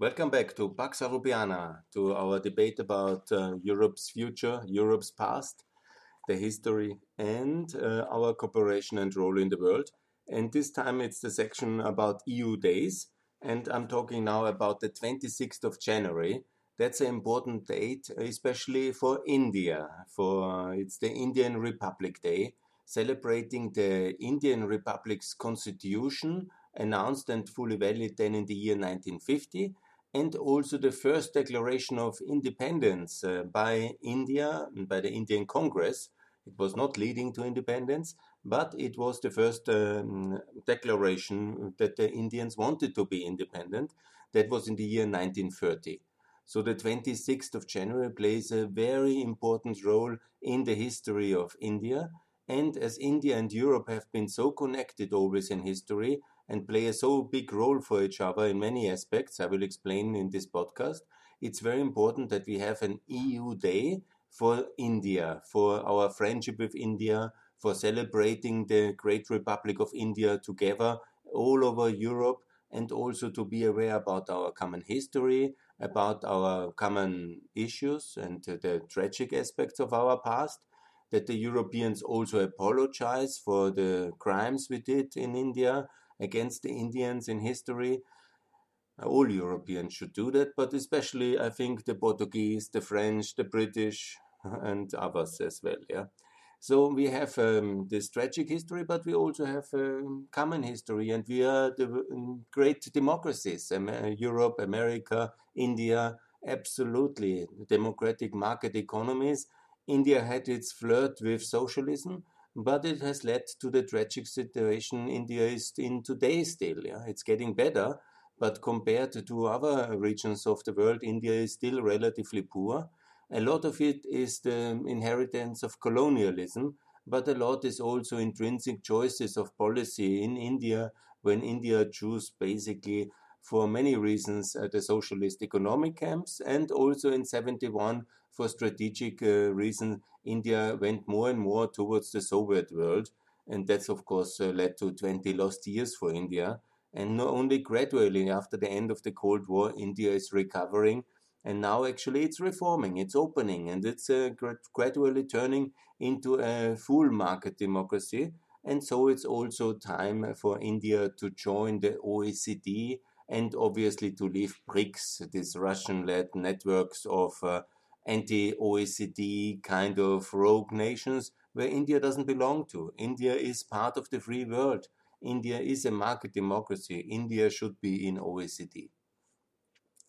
Welcome back to Pax Europiana, to our debate about uh, Europe's future, Europe's past, the history, and uh, our cooperation and role in the world. And this time it's the section about EU days. And I'm talking now about the 26th of January. That's an important date, especially for India. For it's the Indian Republic Day, celebrating the Indian Republic's constitution, announced and fully valid then in the year 1950 and also the first declaration of independence uh, by India, by the Indian Congress. It was not leading to independence, but it was the first um, declaration that the Indians wanted to be independent. That was in the year 1930. So the 26th of January plays a very important role in the history of India. And as India and Europe have been so connected always in history, and play a so big role for each other in many aspects, I will explain in this podcast. It's very important that we have an EU day for India, for our friendship with India, for celebrating the great Republic of India together all over Europe, and also to be aware about our common history, about our common issues and the tragic aspects of our past. That the Europeans also apologize for the crimes we did in India, against the Indians in history. All Europeans should do that, but especially I think the Portuguese, the French, the British, and others as well. Yeah. So we have um, this tragic history, but we also have um, common history, and we are the um, great democracies: Europe, America, India. Absolutely, democratic market economies. India had its flirt with socialism, but it has led to the tragic situation India is in today still. Yeah? It's getting better, but compared to other regions of the world, India is still relatively poor. A lot of it is the inheritance of colonialism, but a lot is also intrinsic choices of policy in India when India chose basically for many reasons uh, the socialist economic camps and also in 71 for strategic uh, reasons India went more and more towards the Soviet world. And that's of course uh, led to 20 lost years for India. And not only gradually after the end of the Cold War India is recovering. And now actually it's reforming it's opening and it's uh, gradually turning into a full market democracy. And so it's also time for India to join the OECD and obviously to leave BRICS, these Russian-led networks of uh, anti-OECD kind of rogue nations where India doesn't belong to. India is part of the free world. India is a market democracy. India should be in OECD.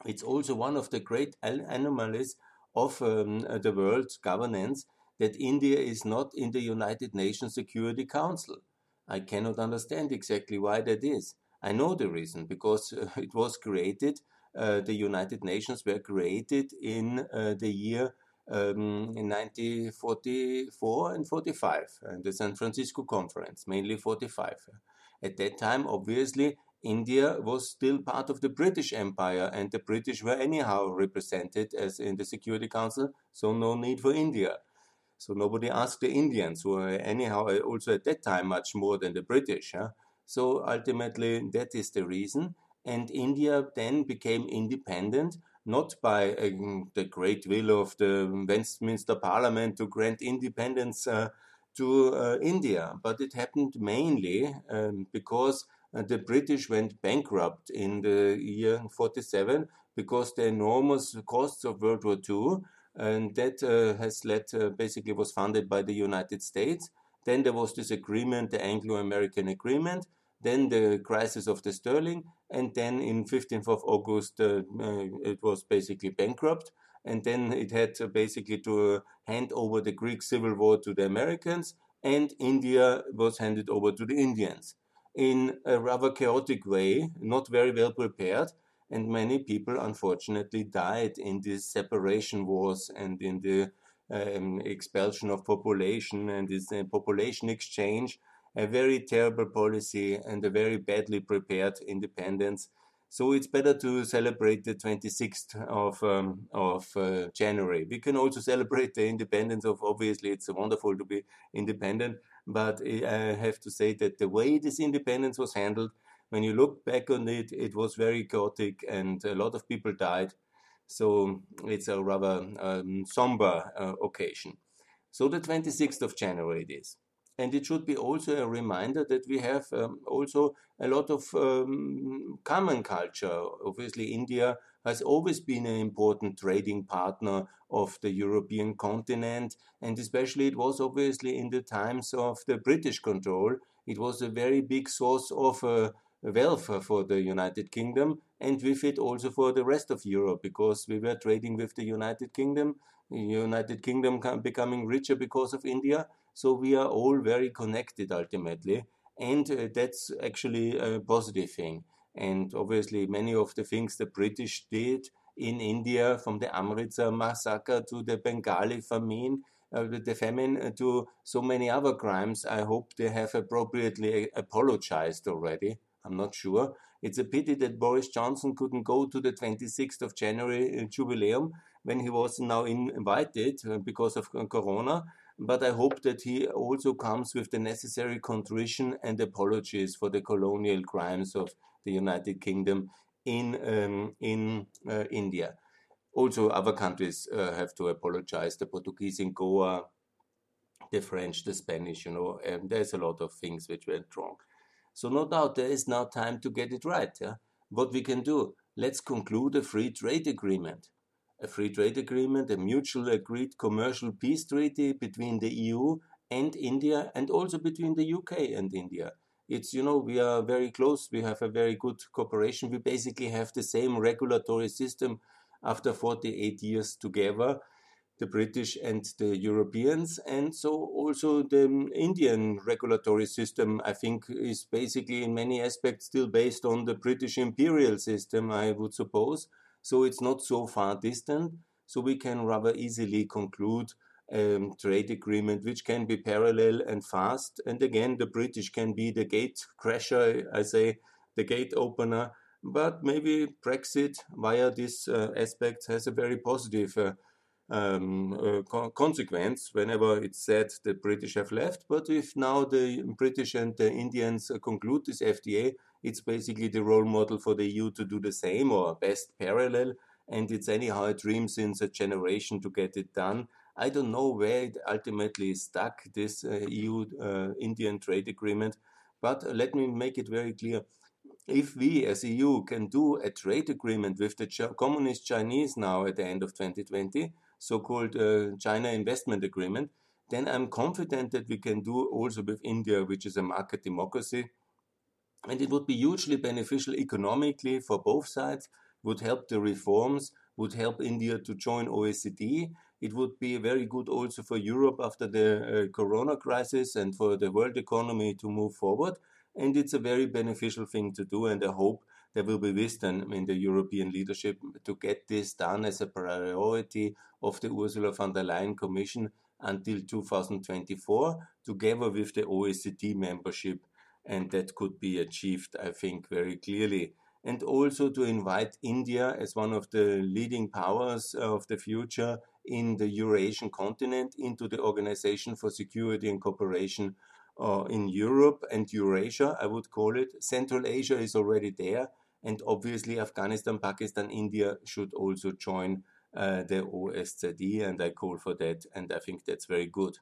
It's also one of the great anomalies of um, the world's governance that India is not in the United Nations Security Council. I cannot understand exactly why that is. I know the reason because uh, it was created, uh, the United Nations were created in uh, the year um, in 1944 and 45, and the San Francisco Conference, mainly 45. At that time, obviously, India was still part of the British Empire, and the British were anyhow represented as in the Security Council, so no need for India. So nobody asked the Indians, who were anyhow also at that time much more than the British. Huh? So ultimately, that is the reason. And India then became independent, not by uh, the great will of the Westminster Parliament to grant independence uh, to uh, India, but it happened mainly um, because uh, the British went bankrupt in the year 47 because the enormous costs of World War II, and that uh, has led, uh, basically was funded by the United States. Then there was this agreement, the Anglo-American Agreement, then the crisis of the sterling, and then in 15th of August uh, uh, it was basically bankrupt, and then it had basically to uh, hand over the Greek civil war to the Americans, and India was handed over to the Indians in a rather chaotic way, not very well prepared, and many people unfortunately died in these separation wars and in the um, expulsion of population and this uh, population exchange a very terrible policy and a very badly prepared independence. So it's better to celebrate the 26th of um, of uh, January. We can also celebrate the independence of. Obviously, it's wonderful to be independent, but I have to say that the way this independence was handled, when you look back on it, it was very chaotic and a lot of people died. So it's a rather um, somber uh, occasion. So the 26th of January it is. And it should be also a reminder that we have um, also a lot of um, common culture. Obviously, India has always been an important trading partner of the European continent, and especially it was obviously in the times of the British control. It was a very big source of uh, wealth for the United Kingdom and with it also for the rest of Europe because we were trading with the United Kingdom, the United Kingdom becoming richer because of India. So we are all very connected ultimately, and uh, that's actually a positive thing. And obviously, many of the things the British did in India, from the Amritsar massacre to the Bengali famine, uh, the famine uh, to so many other crimes, I hope they have appropriately apologized already. I'm not sure. It's a pity that Boris Johnson couldn't go to the 26th of January uh, jubileum when he was now invited uh, because of uh, Corona. But I hope that he also comes with the necessary contrition and apologies for the colonial crimes of the United Kingdom in um, in uh, India. Also, other countries uh, have to apologize. The Portuguese in Goa, the French, the Spanish. You know, and there's a lot of things which went wrong. So no doubt there is now time to get it right. Yeah? What we can do, let's conclude a free trade agreement. A free trade agreement, a mutually agreed commercial peace treaty between the EU and India and also between the UK and India. It's, you know, we are very close. We have a very good cooperation. We basically have the same regulatory system after 48 years together the British and the Europeans. And so also the Indian regulatory system, I think, is basically in many aspects still based on the British imperial system, I would suppose. So it's not so far distant. So we can rather easily conclude a um, trade agreement which can be parallel and fast. And again, the British can be the gate crasher, I say, the gate opener. But maybe Brexit, via this uh, aspect, has a very positive uh, um, uh, co consequence whenever it's said the British have left. But if now the British and the Indians uh, conclude this FTA, it's basically the role model for the EU to do the same or best parallel. And it's anyhow a dream since a generation to get it done. I don't know where it ultimately stuck, this uh, EU uh, Indian trade agreement. But let me make it very clear if we as EU can do a trade agreement with the communist Chinese now at the end of 2020, so-called uh, China Investment Agreement, then I'm confident that we can do also with India, which is a market democracy. And it would be hugely beneficial economically for both sides, would help the reforms, would help India to join OECD. It would be very good also for Europe after the uh, corona crisis and for the world economy to move forward. And it's a very beneficial thing to do. And I hope there will be wisdom in the European leadership to get this done as a priority of the Ursula von der Leyen Commission until 2024, together with the OECD membership. And that could be achieved, I think, very clearly. And also to invite India as one of the leading powers of the future in the Eurasian continent into the Organization for Security and Cooperation uh, in Europe and Eurasia, I would call it. Central Asia is already there, and obviously, Afghanistan, Pakistan, India should also join uh, the OSCE, and I call for that, and I think that's very good.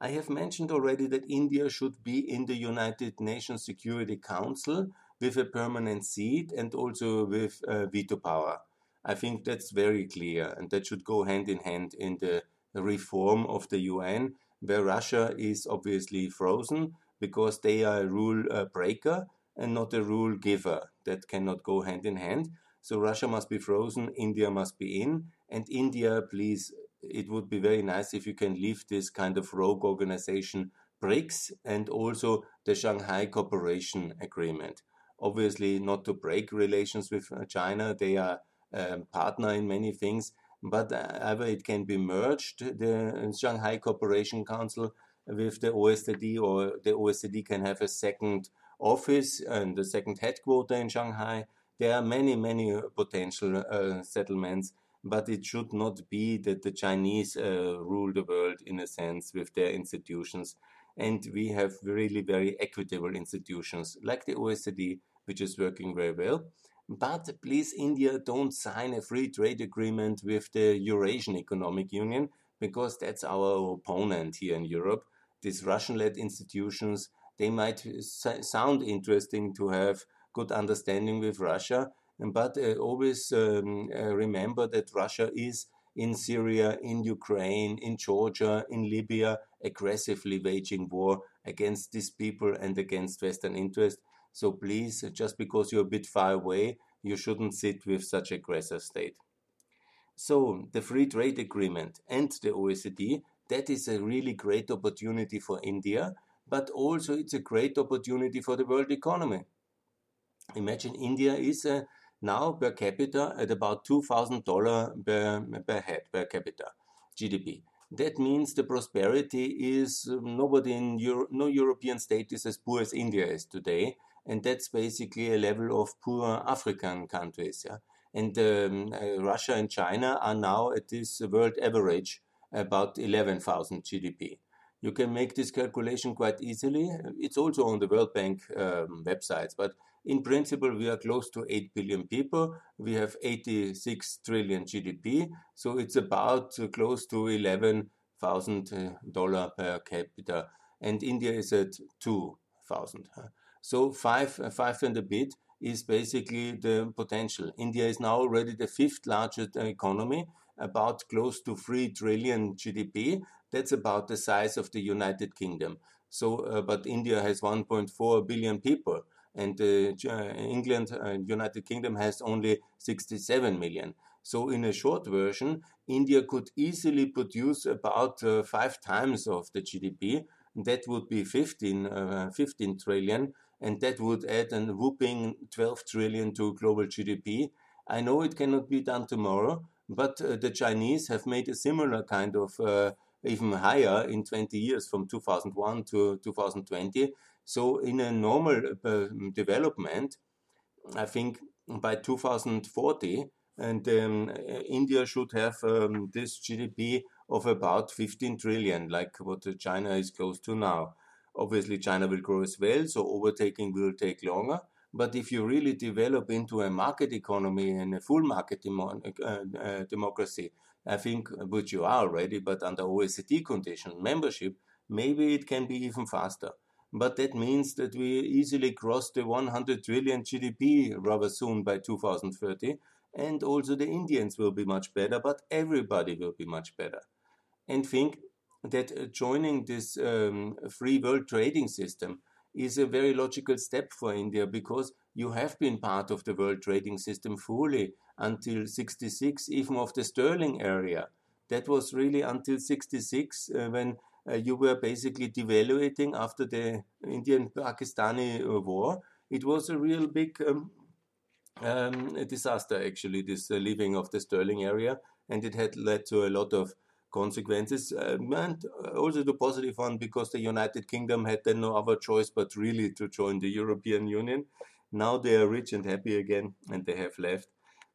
I have mentioned already that India should be in the United Nations Security Council with a permanent seat and also with uh, veto power. I think that's very clear, and that should go hand in hand in the reform of the UN, where Russia is obviously frozen because they are a rule uh, breaker and not a rule giver. That cannot go hand in hand. So Russia must be frozen, India must be in, and India, please, it would be very nice if you can leave this kind of rogue organization BRICS and also the Shanghai Cooperation Agreement. Obviously, not to break relations with uh, China, they are a partner in many things, but uh, either it can be merged, the uh, Shanghai Cooperation Council, with the OSCE, or the OSCE can have a second office and the second headquarter in Shanghai. There are many, many potential uh, settlements, but it should not be that the Chinese uh, rule the world in a sense with their institutions. And we have really very equitable institutions like the OECD, which is working very well. But please, India, don't sign a free trade agreement with the Eurasian Economic Union because that's our opponent here in Europe. These Russian led institutions, they might sound interesting to have good understanding with Russia, but uh, always um, uh, remember that Russia is in Syria, in Ukraine, in Georgia, in Libya, aggressively waging war against these people and against Western interests. So please, just because you're a bit far away, you shouldn't sit with such aggressive state. So the free trade agreement and the OECD, that is a really great opportunity for India, but also it's a great opportunity for the world economy. Imagine India is uh, now per capita at about $2,000 per, per head per capita GDP. That means the prosperity is um, nobody in Euro, no European state is as poor as India is today, and that's basically a level of poor African countries. Yeah? And um, uh, Russia and China are now at this world average about 11,000 GDP. You can make this calculation quite easily. It's also on the World Bank um, websites, but in principle, we are close to 8 billion people. We have 86 trillion GDP, so it's about uh, close to $11,000 per capita, and India is at 2,000. So five, uh, five and a bit is basically the potential. India is now already the fifth largest economy, about close to 3 trillion GDP. That's about the size of the United Kingdom. So, uh, but India has 1.4 billion people, and uh, England, uh, United Kingdom has only 67 million. So, in a short version, India could easily produce about five times of the GDP. That would be 15, uh, 15 trillion and that would add a whooping 12 trillion to global GDP. I know it cannot be done tomorrow, but uh, the Chinese have made a similar kind of uh, even higher in 20 years from 2001 to 2020. So, in a normal uh, development, I think by 2040, and um, India should have um, this GDP of about 15 trillion, like what China is close to now. Obviously, China will grow as well, so overtaking will take longer. But if you really develop into a market economy and a full market demo uh, uh, democracy, I think, which you are already, but under OECD condition membership, maybe it can be even faster. But that means that we easily cross the 100 trillion GDP rather soon by 2030. And also the Indians will be much better, but everybody will be much better. And think that uh, joining this um, free world trading system is a very logical step for India because you have been part of the world trading system fully until 66, even of the sterling area. That was really until 66 uh, when uh, you were basically devaluating after the Indian Pakistani uh, war. It was a real big um, um, disaster, actually, this uh, leaving of the sterling area, and it had led to a lot of consequences, uh, and also the positive one because the United Kingdom had then no other choice but really to join the European Union. Now they are rich and happy again, and they have left.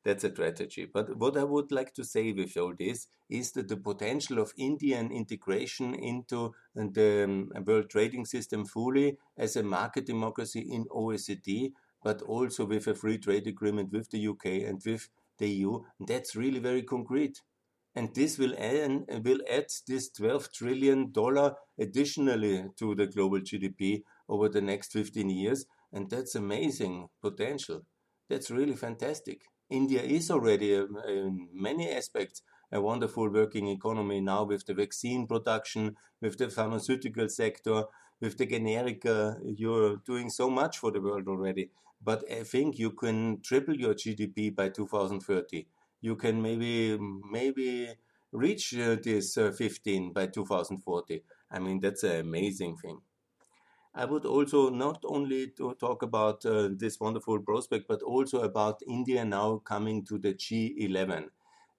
That's a tragedy. But what I would like to say with all this is that the potential of Indian integration into the um, world trading system fully as a market democracy in OECD, but also with a free trade agreement with the UK and with the EU, that's really very concrete and this will add, will add this 12 trillion dollar additionally to the global GDP over the next 15 years and that's amazing potential that's really fantastic India is already um, in many aspects a wonderful working economy now with the vaccine production with the pharmaceutical sector with the generica you're doing so much for the world already but I think you can triple your GDP by 2030 you can maybe maybe reach uh, this uh, 15 by 2040. I mean, that's an amazing thing. I would also not only talk about uh, this wonderful prospect, but also about India now coming to the G11.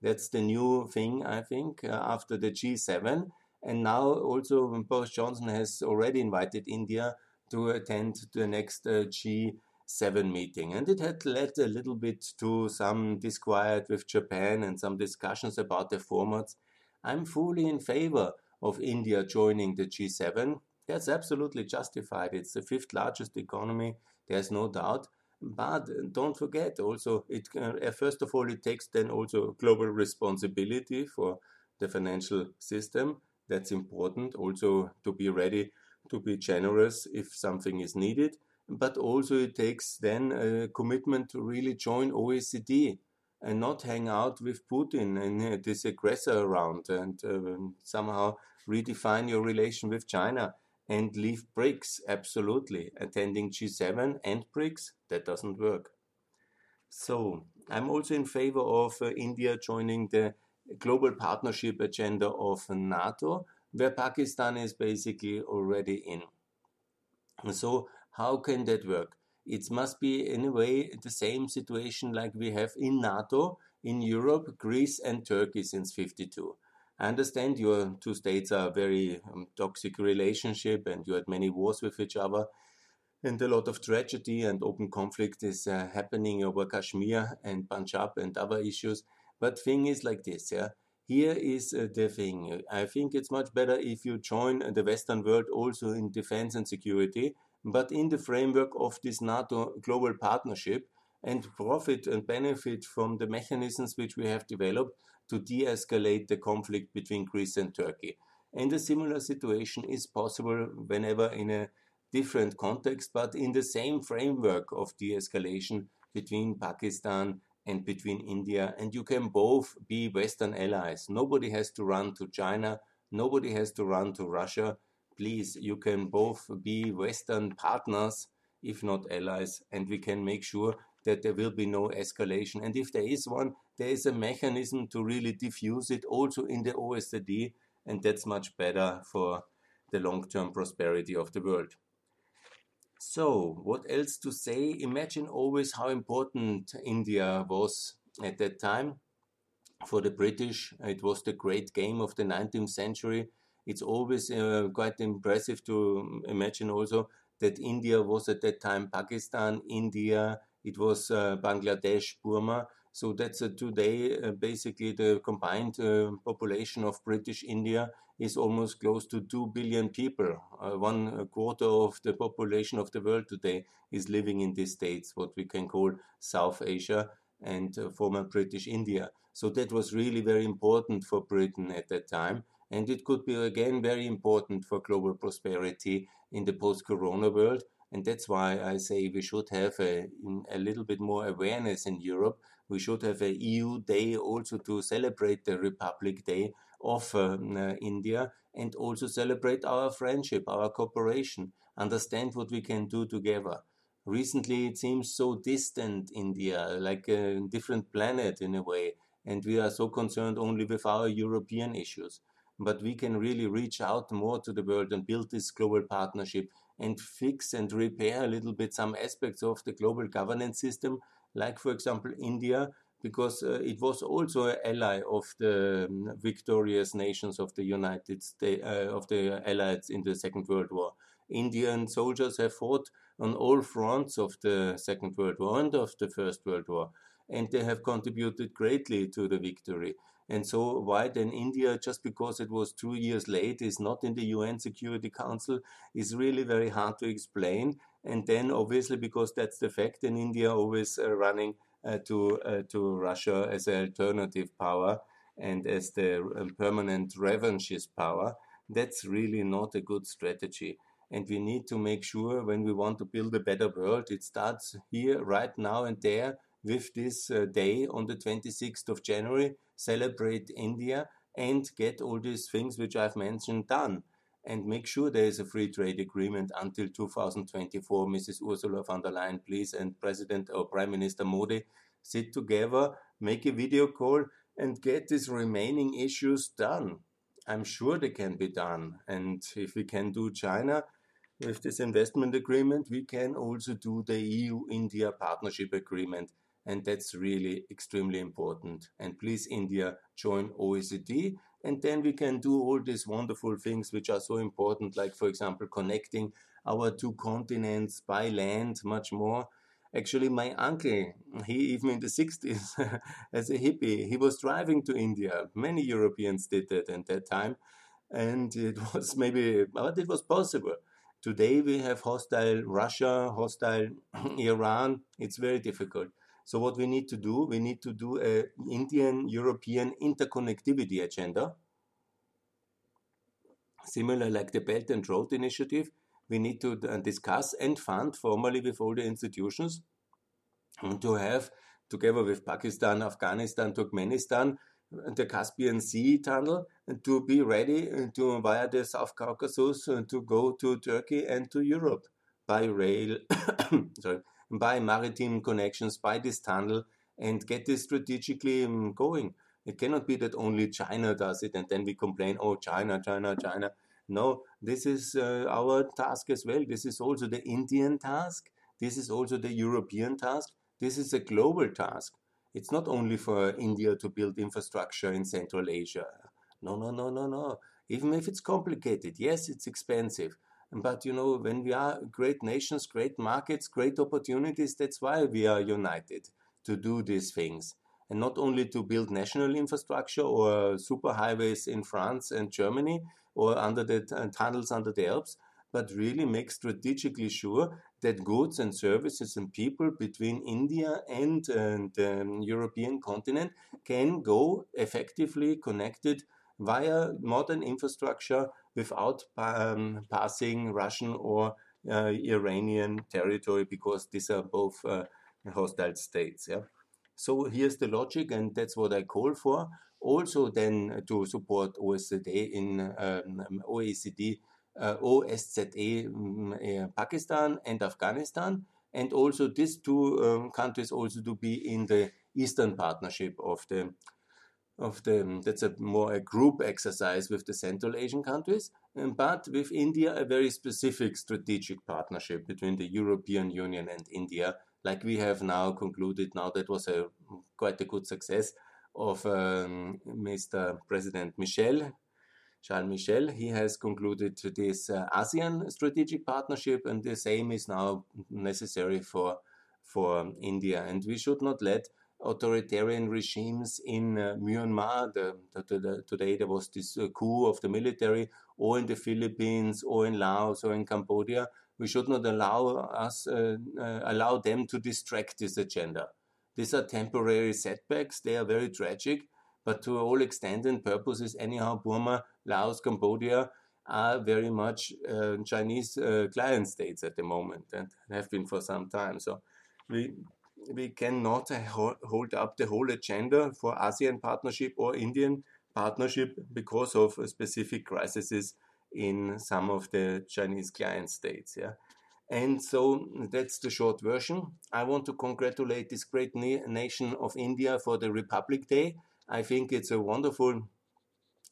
That's the new thing, I think, uh, after the G7. And now also Boris Johnson has already invited India to attend the next uh, G 7 meeting. And it had led a little bit to some disquiet with Japan and some discussions about the formats. I'm fully in favor of India joining the G7. That's absolutely justified. It's the fifth largest economy, there's no doubt. But don't forget also, it uh, first of all, it takes then also global responsibility for the financial system. That's important also to be ready to be generous if something is needed. But also it takes then a commitment to really join OECD and not hang out with Putin and uh, this aggressor around and uh, somehow redefine your relation with China and leave BRICS. Absolutely. Attending G7 and BRICS, that doesn't work. So I'm also in favor of uh, India joining the global partnership agenda of NATO, where Pakistan is basically already in. So how can that work? It must be in a way the same situation like we have in NATO, in Europe, Greece and Turkey since 52. I understand your two states are a very um, toxic relationship and you had many wars with each other and a lot of tragedy and open conflict is uh, happening over Kashmir and Punjab and other issues. But thing is like this, yeah. Here is uh, the thing. I think it's much better if you join the Western world also in defense and security, but in the framework of this NATO global partnership and profit and benefit from the mechanisms which we have developed to de-escalate the conflict between Greece and Turkey. And a similar situation is possible whenever in a different context, but in the same framework of de-escalation between Pakistan and between India. And you can both be Western allies. Nobody has to run to China. Nobody has to run to Russia. Please, you can both be Western partners, if not allies, and we can make sure that there will be no escalation. And if there is one, there is a mechanism to really diffuse it also in the OSCE, and that's much better for the long term prosperity of the world. So, what else to say? Imagine always how important India was at that time. For the British, it was the great game of the 19th century. It's always uh, quite impressive to imagine also that India was at that time Pakistan, India, it was uh, Bangladesh, Burma. So that's today uh, basically the combined uh, population of British India is almost close to 2 billion people. Uh, one quarter of the population of the world today is living in these states, what we can call South Asia and uh, former British India. So that was really very important for Britain at that time. And it could be again very important for global prosperity in the post corona world and that's why I say we should have a, a little bit more awareness in Europe. We should have a EU day also to celebrate the Republic Day of um, uh, India and also celebrate our friendship, our cooperation, understand what we can do together. Recently, it seems so distant, India, like a different planet in a way, and we are so concerned only with our European issues. But we can really reach out more to the world and build this global partnership and fix and repair a little bit some aspects of the global governance system, like, for example, India, because uh, it was also an ally of the um, victorious nations of the United States, uh, of the Allies in the Second World War. Indian soldiers have fought on all fronts of the Second World War and of the First World War, and they have contributed greatly to the victory. And so, why then India, just because it was two years late, is not in the UN Security Council, is really very hard to explain. And then, obviously, because that's the fact, in India always uh, running uh, to uh, to Russia as an alternative power and as the um, permanent revanchist power, that's really not a good strategy. And we need to make sure when we want to build a better world, it starts here, right now, and there with this uh, day on the 26th of January, celebrate India and get all these things which I've mentioned done and make sure there is a free trade agreement until 2024. Mrs. Ursula von der Leyen, please, and President or Prime Minister Modi sit together, make a video call, and get these remaining issues done. I'm sure they can be done. And if we can do China with this investment agreement, we can also do the EU India partnership agreement and that's really extremely important. And please, India, join OECD, and then we can do all these wonderful things which are so important, like, for example, connecting our two continents by land much more. Actually, my uncle, he even in the 60s, as a hippie, he was driving to India. Many Europeans did that at that time, and it was maybe, but it was possible. Today we have hostile Russia, hostile Iran. It's very difficult. So what we need to do, we need to do a Indian European interconnectivity agenda, similar like the Belt and Road Initiative. We need to uh, discuss and fund formally with all the institutions and to have, together with Pakistan, Afghanistan, Turkmenistan, the Caspian Sea tunnel and to be ready to via the South Caucasus and to go to Turkey and to Europe by rail, sorry, by maritime connections, by this tunnel, and get this strategically um, going. It cannot be that only China does it and then we complain, oh, China, China, China. No, this is uh, our task as well. This is also the Indian task. This is also the European task. This is a global task. It's not only for India to build infrastructure in Central Asia. No, no, no, no, no. Even if it's complicated, yes, it's expensive. But you know, when we are great nations, great markets, great opportunities, that's why we are united to do these things. And not only to build national infrastructure or superhighways in France and Germany or under the uh, tunnels under the Alps, but really make strategically sure that goods and services and people between India and, and the um, European continent can go effectively connected via modern infrastructure without um, passing Russian or uh, Iranian territory because these are both uh, hostile states. Yeah. So here's the logic, and that's what I call for. Also, then to support OSCE in um, OECD uh, um, uh, Pakistan and Afghanistan, and also these two um, countries also to be in the Eastern Partnership of the of the um, that's a more a group exercise with the Central Asian countries, um, but with India a very specific strategic partnership between the European Union and India, like we have now concluded. Now that was a quite a good success of um, Mr. President Michel Charles Michel, he has concluded this uh, ASEAN strategic partnership, and the same is now necessary for for India. And we should not let authoritarian regimes in uh, Myanmar. The, the, the, today there was this uh, coup of the military, or in the Philippines, or in Laos, or in Cambodia. We should not allow us uh, uh allow them to distract this agenda. These are temporary setbacks. They are very tragic, but to all extent and purposes, anyhow, Burma Laos, Cambodia are very much uh, Chinese uh, client states at the moment and have been for some time. So we we cannot hold up the whole agenda for ASEAN partnership or Indian partnership because of specific crises in some of the Chinese client states. Yeah. And so that's the short version. I want to congratulate this great na nation of India for the Republic Day. I think it's a wonderful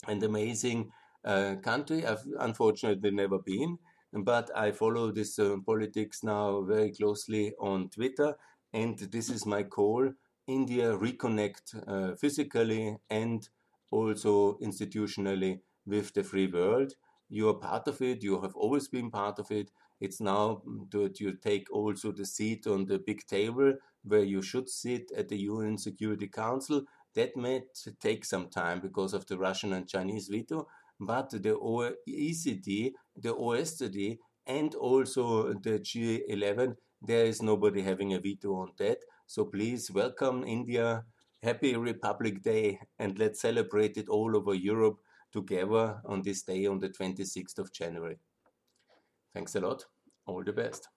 and amazing uh, country. I've unfortunately never been, but I follow this uh, politics now very closely on Twitter, and this is my call: India reconnect uh, physically and also institutionally with the free world. You are part of it. You have always been part of it. It's now that you take also the seat on the big table where you should sit at the UN Security Council that may take some time because of the Russian and Chinese veto, but the OECD, the OSCE, and also the G11, there is nobody having a veto on that. So please welcome India. Happy Republic Day, and let's celebrate it all over Europe together on this day on the 26th of January. Thanks a lot. All the best.